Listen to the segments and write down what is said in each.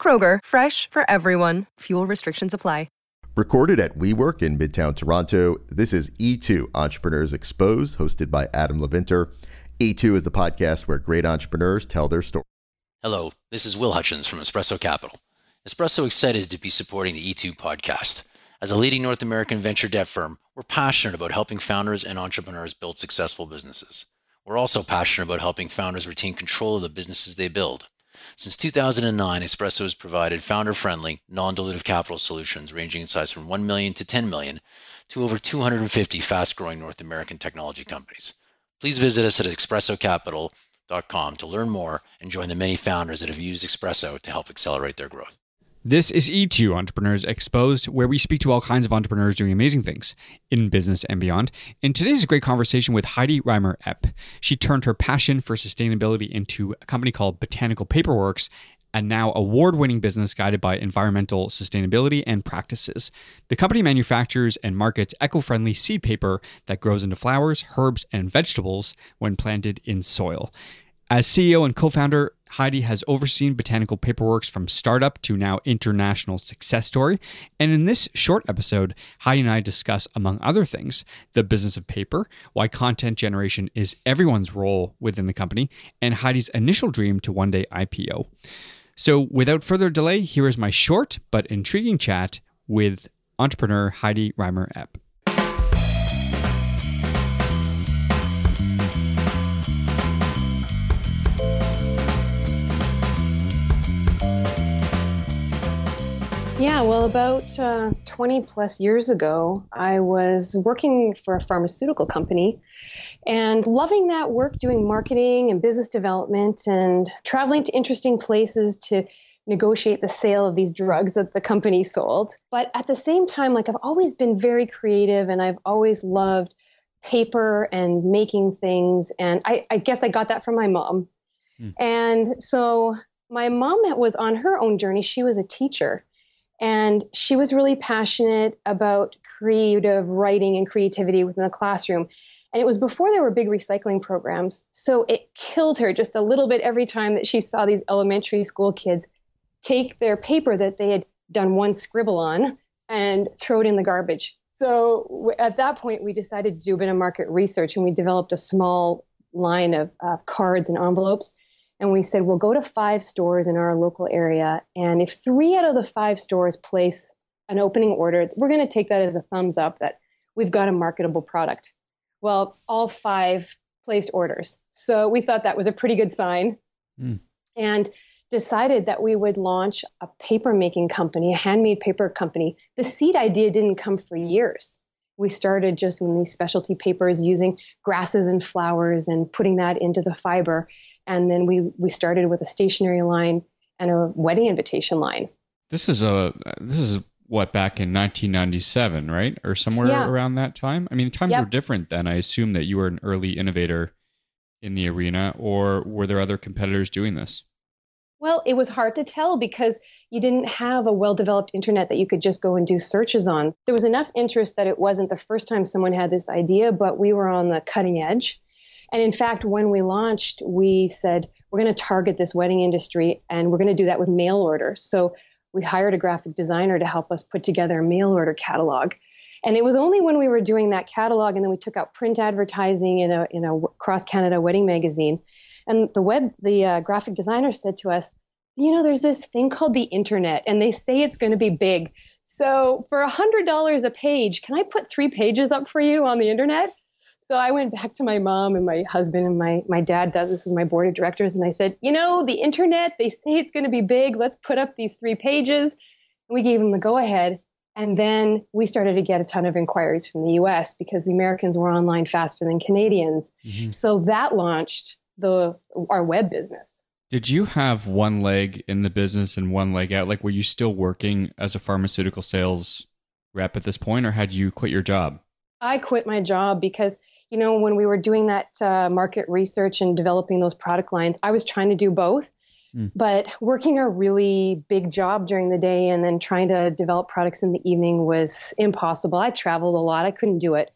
Kroger, fresh for everyone. Fuel restrictions apply. Recorded at WeWork in Midtown Toronto, this is E2 Entrepreneurs Exposed, hosted by Adam Leventer. E2 is the podcast where great entrepreneurs tell their story. Hello, this is Will Hutchins from Espresso Capital. Espresso excited to be supporting the E2 podcast. As a leading North American venture debt firm, we're passionate about helping founders and entrepreneurs build successful businesses. We're also passionate about helping founders retain control of the businesses they build. Since 2009, Espresso has provided founder-friendly, non-dilutive capital solutions ranging in size from 1 million to 10 million to over 250 fast-growing North American technology companies. Please visit us at espressocapital.com to learn more and join the many founders that have used Espresso to help accelerate their growth. This is E2 Entrepreneurs Exposed, where we speak to all kinds of entrepreneurs doing amazing things in business and beyond. And today's a great conversation with Heidi Reimer Epp. She turned her passion for sustainability into a company called Botanical Paperworks, a now award winning business guided by environmental sustainability and practices. The company manufactures and markets eco friendly seed paper that grows into flowers, herbs, and vegetables when planted in soil. As CEO and co founder, Heidi has overseen Botanical Paperworks from startup to now international success story. And in this short episode, Heidi and I discuss, among other things, the business of paper, why content generation is everyone's role within the company, and Heidi's initial dream to one day IPO. So, without further delay, here is my short but intriguing chat with entrepreneur Heidi Reimer Epp. Yeah, well, about uh, 20 plus years ago, I was working for a pharmaceutical company and loving that work, doing marketing and business development and traveling to interesting places to negotiate the sale of these drugs that the company sold. But at the same time, like I've always been very creative and I've always loved paper and making things. And I, I guess I got that from my mom. Mm. And so my mom was on her own journey. She was a teacher. And she was really passionate about creative writing and creativity within the classroom. And it was before there were big recycling programs. So it killed her just a little bit every time that she saw these elementary school kids take their paper that they had done one scribble on and throw it in the garbage. So at that point, we decided to do a bit of market research and we developed a small line of uh, cards and envelopes and we said we'll go to five stores in our local area and if three out of the five stores place an opening order we're going to take that as a thumbs up that we've got a marketable product. Well all five placed orders. So we thought that was a pretty good sign mm. and decided that we would launch a paper making company a handmade paper company. The seed idea didn't come for years. We started just in these specialty papers using grasses and flowers and putting that into the fiber and then we we started with a stationery line and a wedding invitation line. This is a this is what back in 1997, right, or somewhere yeah. around that time. I mean, times yep. were different then. I assume that you were an early innovator in the arena, or were there other competitors doing this? Well, it was hard to tell because you didn't have a well developed internet that you could just go and do searches on. There was enough interest that it wasn't the first time someone had this idea, but we were on the cutting edge. And in fact, when we launched, we said, we're going to target this wedding industry and we're going to do that with mail order. So we hired a graphic designer to help us put together a mail order catalog. And it was only when we were doing that catalog and then we took out print advertising in a, in a cross Canada wedding magazine. And the web, the uh, graphic designer said to us, you know, there's this thing called the internet and they say it's going to be big. So for a $100 a page, can I put three pages up for you on the internet? So I went back to my mom and my husband and my my dad. That this was my board of directors, and I said, you know, the internet. They say it's going to be big. Let's put up these three pages. And we gave them the go ahead. And then we started to get a ton of inquiries from the U.S. because the Americans were online faster than Canadians. Mm-hmm. So that launched the our web business. Did you have one leg in the business and one leg out? Like, were you still working as a pharmaceutical sales rep at this point, or had you quit your job? I quit my job because, you know, when we were doing that uh, market research and developing those product lines, I was trying to do both. Mm. But working a really big job during the day and then trying to develop products in the evening was impossible. I traveled a lot, I couldn't do it.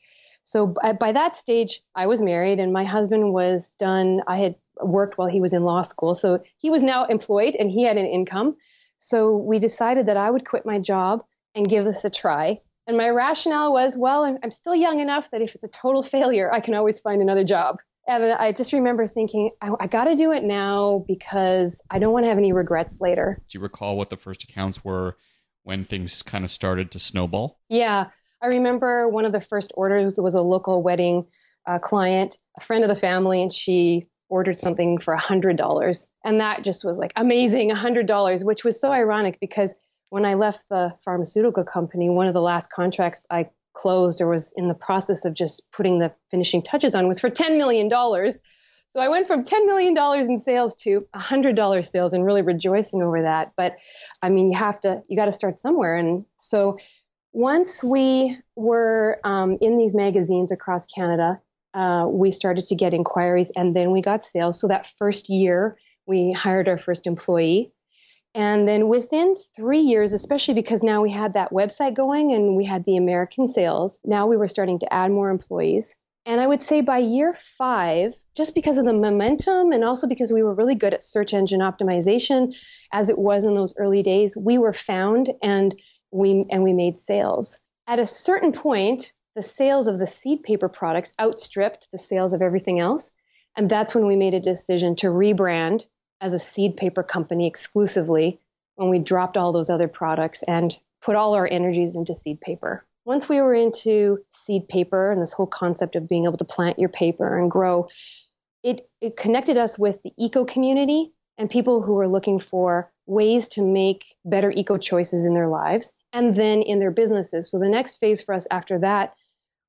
So by, by that stage, I was married and my husband was done. I had worked while he was in law school. So he was now employed and he had an income. So we decided that I would quit my job and give this a try. And my rationale was, well, I'm, I'm still young enough that if it's a total failure, I can always find another job. And I just remember thinking, I, I got to do it now because I don't want to have any regrets later. Do you recall what the first accounts were when things kind of started to snowball? Yeah. I remember one of the first orders was a local wedding uh, client, a friend of the family, and she ordered something for $100. And that just was like amazing $100, which was so ironic because when I left the pharmaceutical company, one of the last contracts I closed or was in the process of just putting the finishing touches on was for $10 million. So I went from $10 million in sales to $100 sales and really rejoicing over that. But I mean, you have to, you got to start somewhere. And so once we were um, in these magazines across Canada, uh, we started to get inquiries and then we got sales. So that first year, we hired our first employee. And then within three years, especially because now we had that website going and we had the American sales, now we were starting to add more employees. And I would say by year five, just because of the momentum and also because we were really good at search engine optimization, as it was in those early days, we were found and we and we made sales. At a certain point, the sales of the seed paper products outstripped the sales of everything else. And that's when we made a decision to rebrand as a seed paper company exclusively when we dropped all those other products and put all our energies into seed paper. Once we were into seed paper and this whole concept of being able to plant your paper and grow, it, it connected us with the eco community and people who were looking for ways to make better eco choices in their lives and then in their businesses. So the next phase for us after that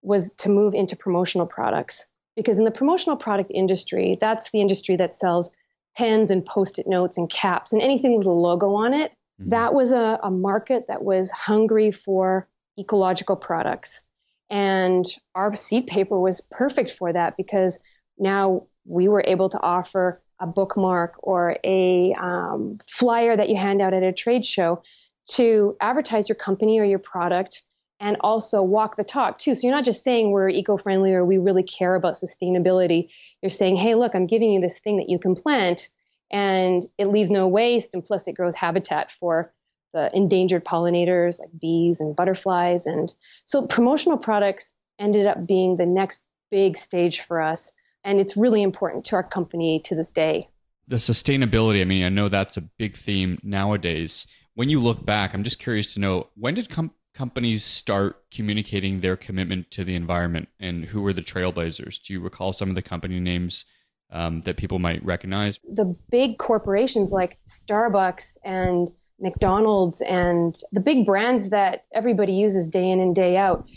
was to move into promotional products. Because in the promotional product industry, that's the industry that sells pens and post it notes and caps and anything with a logo on it. Mm-hmm. That was a, a market that was hungry for ecological products. And our seed paper was perfect for that because now we were able to offer a bookmark or a um, flyer that you hand out at a trade show to advertise your company or your product and also walk the talk too. So you're not just saying we're eco-friendly or we really care about sustainability. You're saying, hey, look, I'm giving you this thing that you can plant and it leaves no waste and plus it grows habitat for the endangered pollinators like bees and butterflies. And so promotional products ended up being the next big stage for us. And it's really important to our company to this day. The sustainability, I mean, I know that's a big theme nowadays. When you look back, I'm just curious to know when did com- companies start communicating their commitment to the environment and who were the trailblazers? Do you recall some of the company names um, that people might recognize? The big corporations like Starbucks and McDonald's and the big brands that everybody uses day in and day out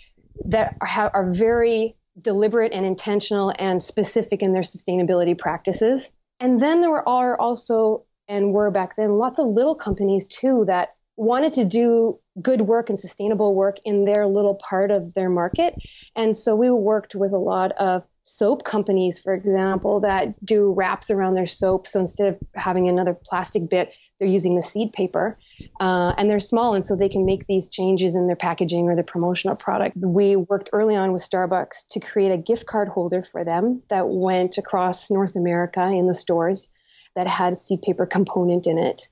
that are, are very deliberate and intentional and specific in their sustainability practices. And then there are also, and were back then, lots of little companies too that wanted to do good work and sustainable work in their little part of their market. And so we worked with a lot of soap companies, for example, that do wraps around their soap. So instead of having another plastic bit, they're using the seed paper. Uh, and they're small, and so they can make these changes in their packaging or their promotional product. We worked early on with Starbucks to create a gift card holder for them that went across North America in the stores that had seed paper component in it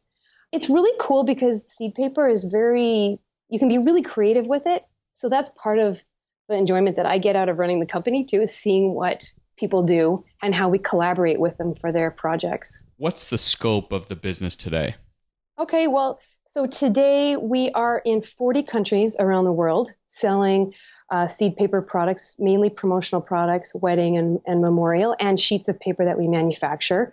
it's really cool because seed paper is very you can be really creative with it. So that's part of the enjoyment that i get out of running the company too is seeing what people do and how we collaborate with them for their projects. What's the scope of the business today? Okay well so today we are in 40 countries around the world selling uh, seed paper products, mainly promotional products, wedding and, and memorial, and sheets of paper that we manufacture.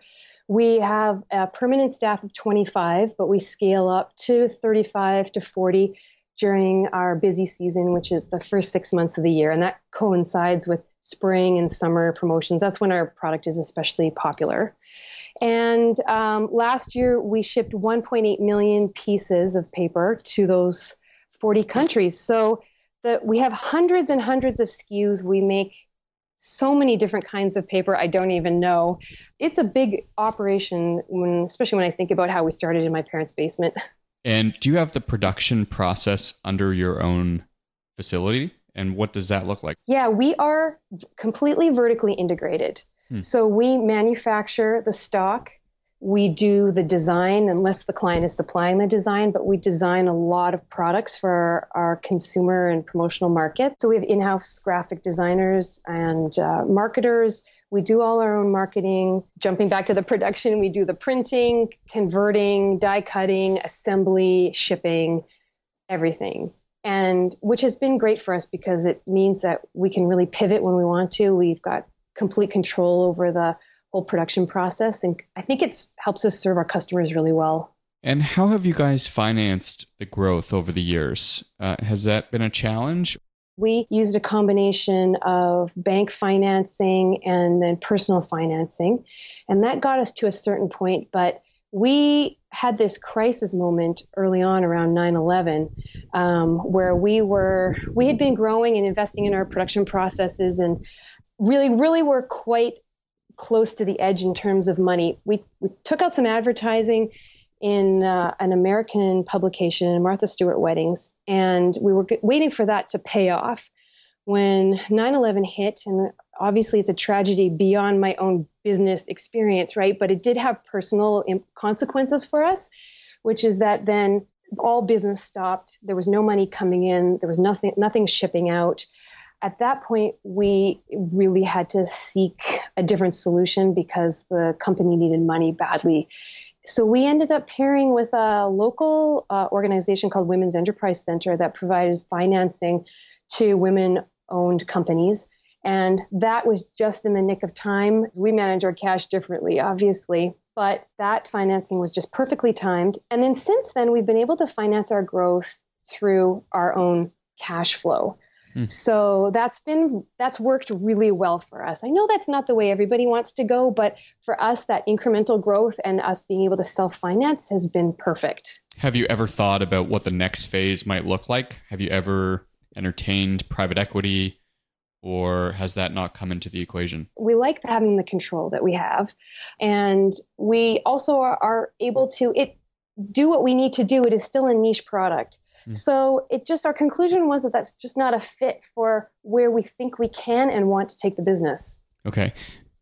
We have a permanent staff of 25, but we scale up to 35 to 40 during our busy season, which is the first six months of the year. And that coincides with spring and summer promotions. That's when our product is especially popular. And um, last year, we shipped 1.8 million pieces of paper to those 40 countries. So that we have hundreds and hundreds of SKUs. We make so many different kinds of paper I don't even know. It's a big operation when especially when I think about how we started in my parents' basement. And do you have the production process under your own facility? And what does that look like? Yeah, we are completely vertically integrated. Hmm. So we manufacture the stock we do the design unless the client is supplying the design, but we design a lot of products for our, consumer and promotional market. So we have in house graphic designers and uh, marketers. We do all our own marketing. Jumping back to the production, we do the printing, converting, die cutting, assembly, shipping, everything. And which has been great for us because it means that we can really pivot when we want to. We've got complete control over the whole production process. And I think it helps us serve our customers really well. And how have you guys financed the growth over the years? Uh, has that been a challenge? We used a combination of bank financing and then personal financing. And that got us to a certain point. But we had this crisis moment early on around 9-11 um, where we were we had been growing and investing in our production processes and really really were quite close to the edge in terms of money. We, we took out some advertising in uh, an American publication Martha Stewart Weddings, and we were g- waiting for that to pay off. When 9 11 hit, and obviously it's a tragedy beyond my own business experience, right? But it did have personal consequences for us, which is that then all business stopped. There was no money coming in, there was nothing, nothing shipping out at that point, we really had to seek a different solution because the company needed money badly. So we ended up pairing with a local uh, organization called Women's Enterprise Center that provided financing to women owned companies. And that was just in the nick of time. We manage our cash differently, obviously, but that financing was just perfectly timed. And then since then, we've been able to finance our growth through our own cash flow. Hmm. So that's been that's worked really well for us. I know that's not the way everybody wants to go, but for us that incremental growth and us being able to self-finance has been perfect. Have you ever thought about what the next phase might look like? Have you ever entertained private equity or has that not come into the equation? We like having the control that we have and we also are, are able to it do what we need to do. It is still a niche product. Hmm. So it just our conclusion was that that's just not a fit for where we think we can and want to take the business. Okay.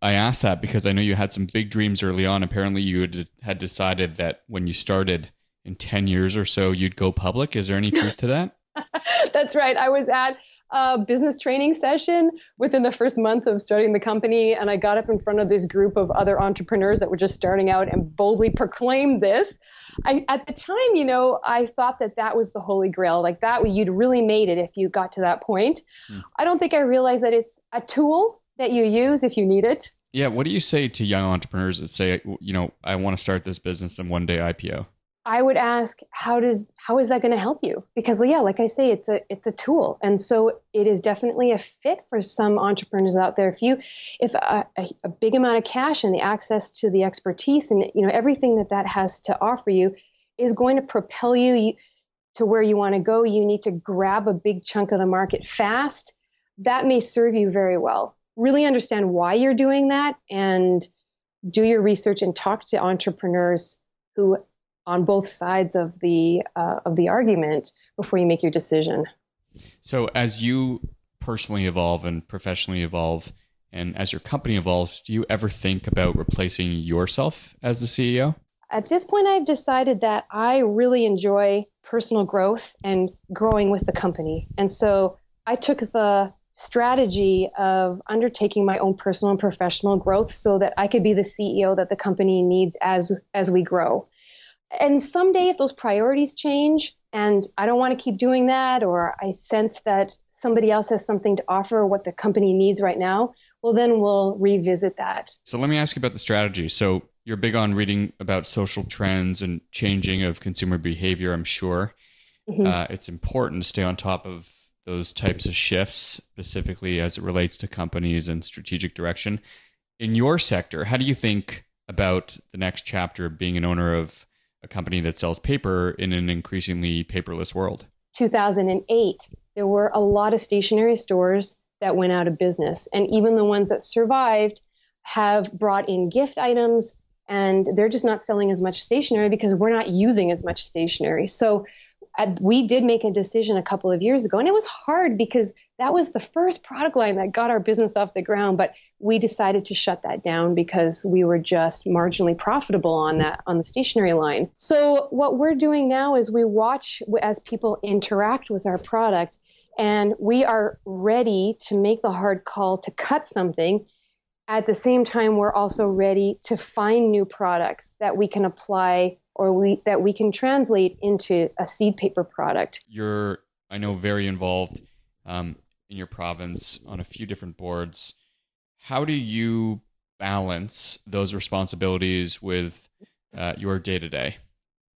I asked that because I know you had some big dreams early on. Apparently, you had decided that when you started in 10 years or so, you'd go public. Is there any truth to that? That's right. I was at a business training session within the first month of starting the company, and I got up in front of this group of other entrepreneurs that were just starting out and boldly proclaimed this. I, at the time, you know, I thought that that was the holy grail. Like that, way you'd really made it if you got to that point. Mm. I don't think I realized that it's a tool that you use if you need it. Yeah. What do you say to young entrepreneurs that say, you know, I want to start this business and one day IPO? I would ask, how does how is that going to help you? Because yeah, like I say, it's a it's a tool, and so it is definitely a fit for some entrepreneurs out there. If you if a, a, big amount of cash and the access to the expertise and you know everything that that has to offer you is going to propel you to where you want to go, you need to grab a big chunk of the market fast. That may serve you very well. Really understand why you're doing that and do your research and talk to entrepreneurs who on both sides of the uh, of the argument before you make your decision. So, as you personally evolve and professionally evolve, and as your company evolves, do you ever think about replacing yourself as the CEO? At this point, I've decided that I really enjoy personal growth and growing with the company. And so I took the strategy of undertaking my own personal and professional growth so that I could be the CEO that the company needs as as we grow. And someday, if those priorities change and I don't want to keep doing that, or I sense that somebody else has something to offer what the company needs right now, well, then we'll revisit that. So let me ask you about the strategy. So you're big on reading about social trends and changing of consumer behavior, I'm sure. Mm-hmm. Uh, it's important to stay on top of those types of shifts, specifically as it relates to companies and strategic direction. In your sector, how do you think about the next chapter of being an owner of a company that sells paper in an increasingly paperless world? 2008, there were a lot of stationery stores that went out of business. And even the ones that survived have brought in gift items and they're just not selling as much stationery because we're not using as much stationery. So we did make a decision a couple of years ago, and it was hard because that was the first product line that got our business off the ground. But we decided to shut that down because we were just marginally profitable on that on the stationery line. So what we're doing now is we watch as people interact with our product, and we are ready to make the hard call to cut something. At the same time, we're also ready to find new products that we can apply or we that we can translate into a seed paper product. You're, I know, very involved um, in your province on a few different boards. How do you balance those responsibilities with uh, your day to day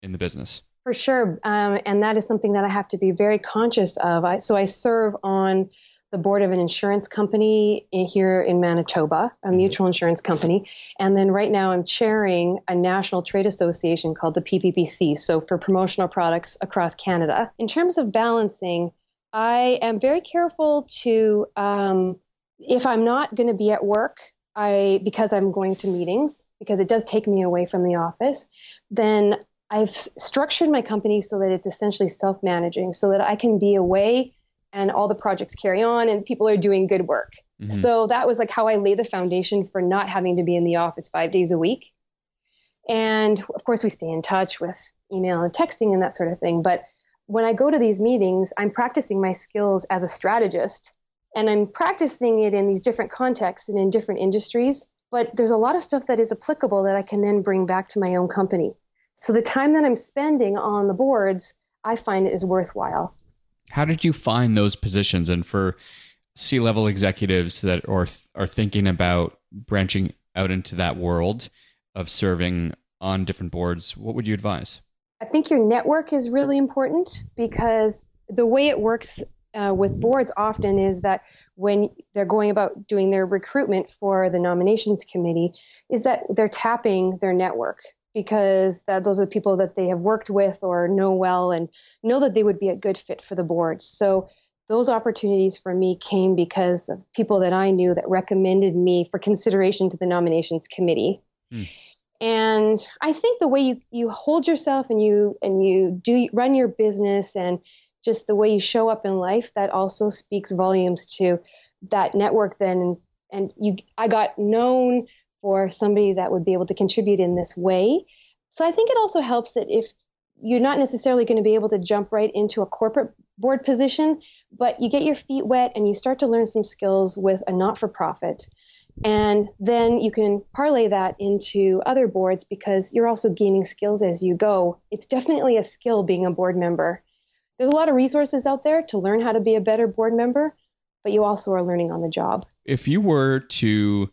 in the business? For sure, um, and that is something that I have to be very conscious of. I, so I serve on the board of an insurance company in, here in Manitoba, a mm-hmm. mutual insurance company. And then right now I'm chairing a national trade association called the PPPC, so for promotional products across Canada. In terms of balancing, I am very careful to, um, if I'm not going to be at work, I because I'm going to meetings, because it does take me away from the office, then I've structured my company so that it's essentially self managing, so that I can be away and all the projects carry on and people are doing good work. Mm-hmm. So that was like how I lay the foundation for not having to be in the office five days a week. And of course, we stay in touch with email and texting and that sort of thing. But when I go to these meetings, I'm practicing my skills as a strategist and I'm practicing it in these different contexts and in different industries. But there's a lot of stuff that is applicable that I can then bring back to my own company. So the time that I'm spending on the boards, I find is worthwhile. How did you find those positions? And for C level executives that are are thinking about branching out into that world of serving on different boards, what would you advise? I think your network is really important because the way it works uh, with boards often is that when they're going about doing their recruitment for the nominations committee, is that they're tapping their network because that, those are people that they have worked with or know well and know that they would be a good fit for the board. So those opportunities for me came because of people that I knew that recommended me for consideration to the nominations committee. Mm. And I think the way you, you hold yourself and you and you do run your business and just the way you show up in life that also speaks volumes to that network then and you I got known for somebody that would be able to contribute in this way. So I think it also helps that if you're not necessarily going to be able to jump right into a corporate board position, but you get your feet wet and you start to learn some skills with a not for profit. And then you can parlay that into other boards because you're also gaining skills as you go. It's definitely a skill being a board member. There's a lot of resources out there to learn how to be a better board member, but you also are learning on the job. If you were to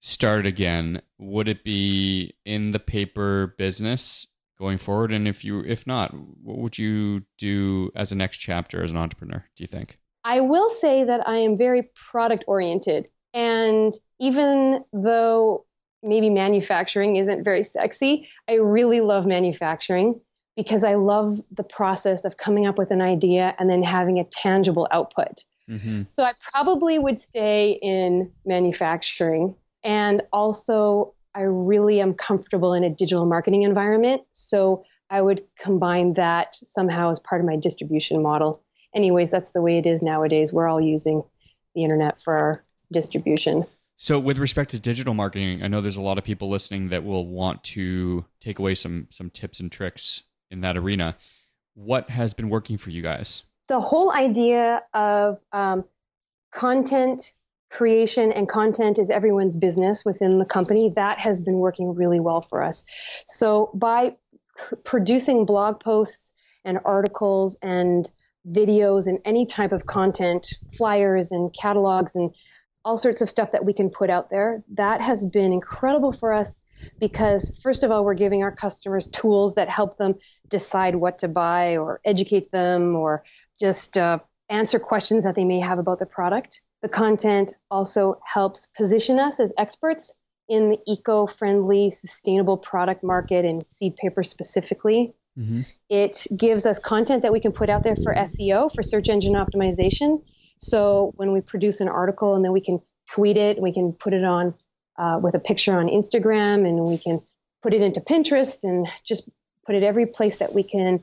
start again, would it be in the paper business going forward? And if you, if not, what would you do as a next chapter as an entrepreneur? Do you think? I will say that I am very product oriented, and even though maybe manufacturing isn't very sexy, I really love manufacturing because I love the process of coming up with an idea and then having a tangible output. Mm-hmm. So I probably would stay in manufacturing and also, I really am comfortable in a digital marketing environment. So I would combine that somehow as part of my distribution model. Anyways, that's the way it is nowadays. We're all using the internet for our distribution. So, with respect to digital marketing, I know there's a lot of people listening that will want to take away some some tips and tricks in that arena. What has been working for you guys? The whole idea of um, content creation and content is everyone's business within the company. That has been working really well for us. So by producing blog posts and articles and videos and any type of content, flyers and catalogs and all sorts of stuff that we can put out there, that has been incredible for us because first of all we're giving our customers tools that help them decide what to buy or educate them or just uh, answer questions that they may have about the product the content also helps position us as experts in the eco friendly, sustainable product market and seed paper specifically. Mm-hmm. It gives us content that we can put out there for SEO, for search engine optimization. So when we produce an article and then we can tweet it, we can put it on uh, with a picture on Instagram and we can put it into Pinterest and just put it every place that we can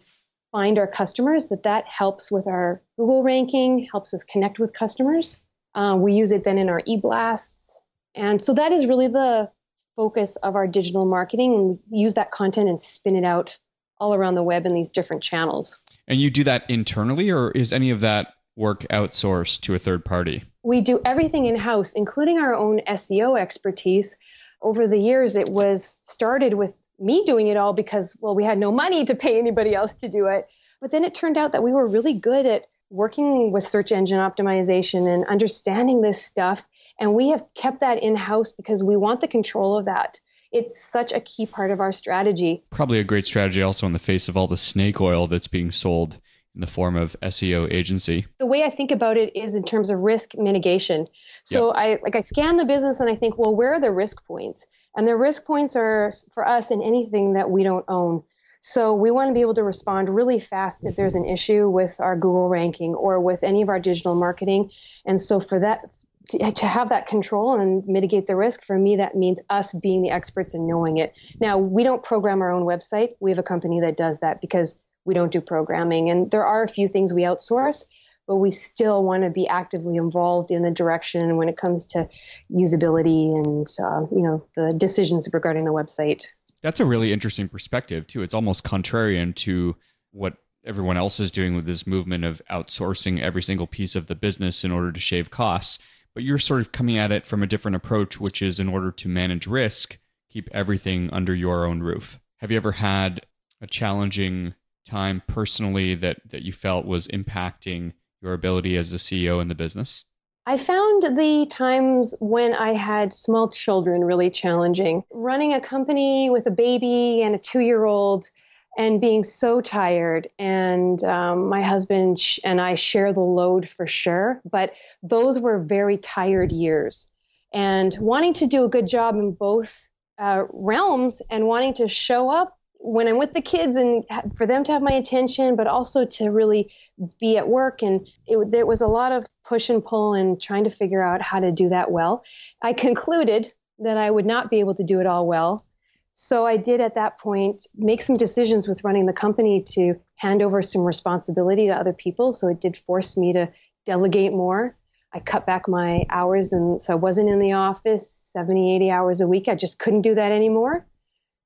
find our customers, that that helps with our Google ranking, helps us connect with customers. Uh, we use it then in our e-blasts. And so that is really the focus of our digital marketing. And we use that content and spin it out all around the web in these different channels. And you do that internally, or is any of that work outsourced to a third party? We do everything in house, including our own SEO expertise. Over the years, it was started with me doing it all because, well, we had no money to pay anybody else to do it. But then it turned out that we were really good at working with search engine optimization and understanding this stuff. And we have kept that in house because we want the control of that. It's such a key part of our strategy. Probably a great strategy also in the face of all the snake oil that's being sold in the form of SEO agency. The way I think about it is in terms of risk mitigation. So yep. I like I scan the business and I think, well, where are the risk points? And the risk points are for us in anything that we don't own. So we want to be able to respond really fast if there's an issue with our Google ranking or with any of our digital marketing. And so for that, to, to, have that control and mitigate the risk, for me, that means us being the experts and knowing it. Now, we don't program our own website. We have a company that does that because we don't do programming. And there are a few things we outsource, but we still want to be actively involved in the direction when it comes to usability and uh, you know the decisions regarding the website. That's a really interesting perspective too. It's almost contrarian to what everyone else is doing with this movement of outsourcing every single piece of the business in order to shave costs. But you're sort of coming at it from a different approach, which is in order to manage risk, keep everything under your own roof. Have you ever had a challenging time personally that that you felt was impacting your ability as a CEO in the business? I found the times when I had small children really challenging. Running a company with a baby and a two year old and being so tired. And um, my husband and I share the load for sure, but those were very tired years. And wanting to do a good job in both uh, realms and wanting to show up when I'm with the kids and for them to have my attention, but also to really be at work. And it, there was a lot of push and pull and trying to figure out how to do that well. I concluded that I would not be able to do it all well. So I did at that point make some decisions with running the company to hand over some responsibility to other people. So it did force me to delegate more. I cut back my hours and so I wasn't in the office 70, 80 hours a week. I just couldn't do that anymore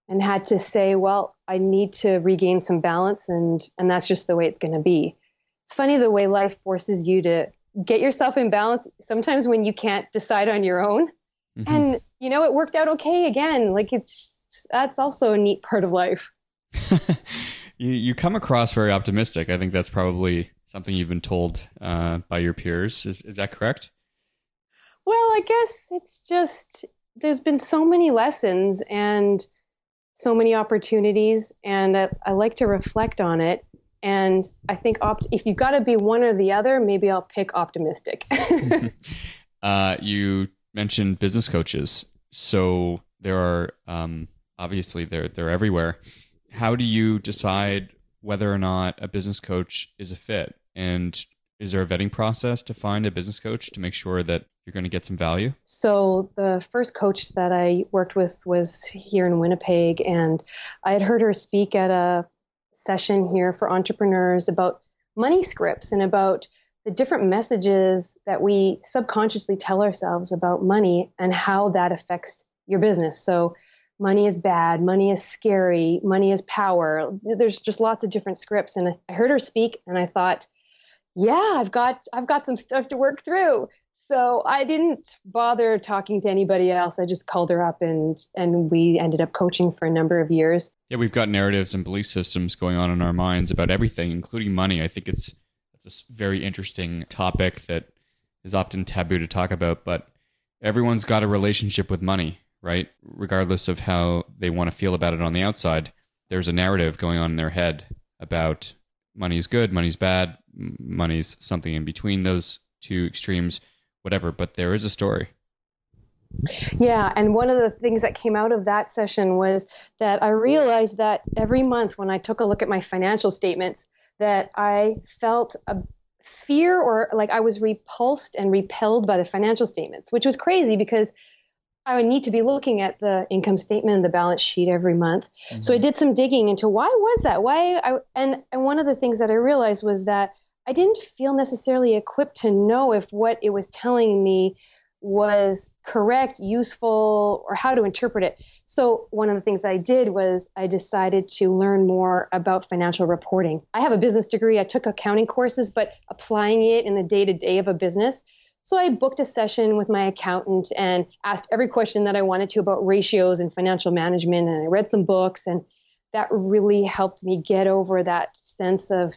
and had to say, well, I need to regain some balance and and that's just the way it's going to be. It's funny the way life forces you to get yourself in balance sometimes when you can't decide on your own. Mm-hmm. And you know, it worked out okay again. Like it's that's also a neat part of life. you you come across very optimistic. I think that's probably something you've been told uh, by your peers. Is is that correct? Well, I guess it's just there's been so many lessons and so many opportunities, and I, I like to reflect on it. And I think opt- if you've got to be one or the other, maybe I'll pick optimistic. uh, you mentioned business coaches, so there are um, obviously they're they're everywhere. How do you decide whether or not a business coach is a fit? And is there a vetting process to find a business coach to make sure that you're going to get some value? So, the first coach that I worked with was here in Winnipeg, and I had heard her speak at a session here for entrepreneurs about money scripts and about the different messages that we subconsciously tell ourselves about money and how that affects your business. So, money is bad, money is scary, money is power. There's just lots of different scripts. And I heard her speak, and I thought, yeah, I've got I've got some stuff to work through. So I didn't bother talking to anybody else. I just called her up and and we ended up coaching for a number of years. Yeah, we've got narratives and belief systems going on in our minds about everything, including money. I think it's it's a very interesting topic that is often taboo to talk about, but everyone's got a relationship with money, right? Regardless of how they want to feel about it on the outside, there's a narrative going on in their head about money's good, money's bad, money's something in between those two extremes whatever, but there is a story. Yeah, and one of the things that came out of that session was that I realized that every month when I took a look at my financial statements that I felt a fear or like I was repulsed and repelled by the financial statements, which was crazy because I would need to be looking at the income statement and the balance sheet every month. Mm-hmm. So I did some digging into why was that? Why I and and one of the things that I realized was that I didn't feel necessarily equipped to know if what it was telling me was correct, useful, or how to interpret it. So, one of the things I did was I decided to learn more about financial reporting. I have a business degree, I took accounting courses, but applying it in the day to day of a business. So, I booked a session with my accountant and asked every question that I wanted to about ratios and financial management. And I read some books, and that really helped me get over that sense of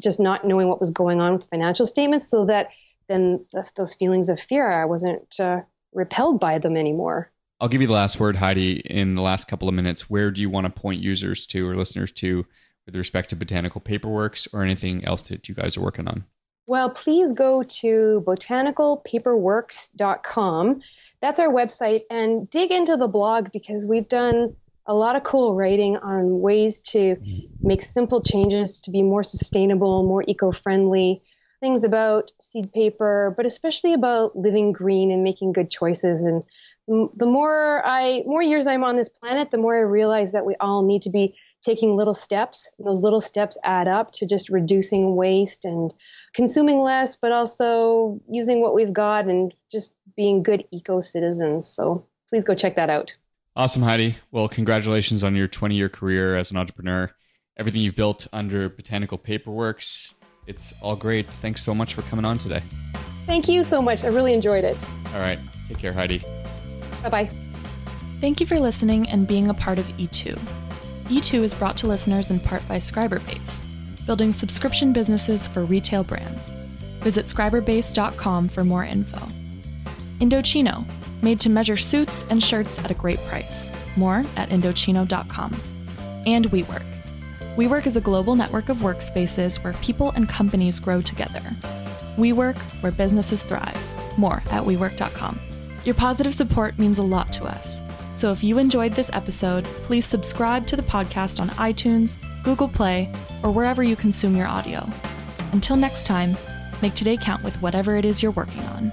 just not knowing what was going on with financial statements so that then the, those feelings of fear, I wasn't uh, repelled by them anymore. I'll give you the last word, Heidi, in the last couple of minutes. Where do you want to point users to or listeners to with respect to Botanical Paperworks or anything else that you guys are working on? Well, please go to botanicalpaperworks.com. That's our website and dig into the blog because we've done a lot of cool writing on ways to mm-hmm. make simple changes to be more sustainable, more eco friendly, things about seed paper, but especially about living green and making good choices. And the more I, more years I'm on this planet, the more I realize that we all need to be taking little steps. Those little steps add up to just reducing waste and consuming less, but also using what we've got and just being good eco citizens. So please go check that out. Awesome, Heidi. Well, congratulations on your 20 year career as an entrepreneur. Everything you've built under Botanical Paperworks it's all great. Thanks so much for coming on today. Thank you so much. I really enjoyed it. All right. Take care, Heidi. Bye bye. Thank you for listening and being a part of E2. E2 is brought to listeners in part by Scriberbase, building subscription businesses for retail brands. Visit scriberbase.com for more info. Indochino, made to measure suits and shirts at a great price. More at Indochino.com. And WeWork WeWork is a global network of workspaces where people and companies grow together. WeWork, where businesses thrive. More at WeWork.com. Your positive support means a lot to us. So if you enjoyed this episode, please subscribe to the podcast on iTunes, Google Play, or wherever you consume your audio. Until next time, make today count with whatever it is you're working on.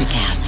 Electric Acid.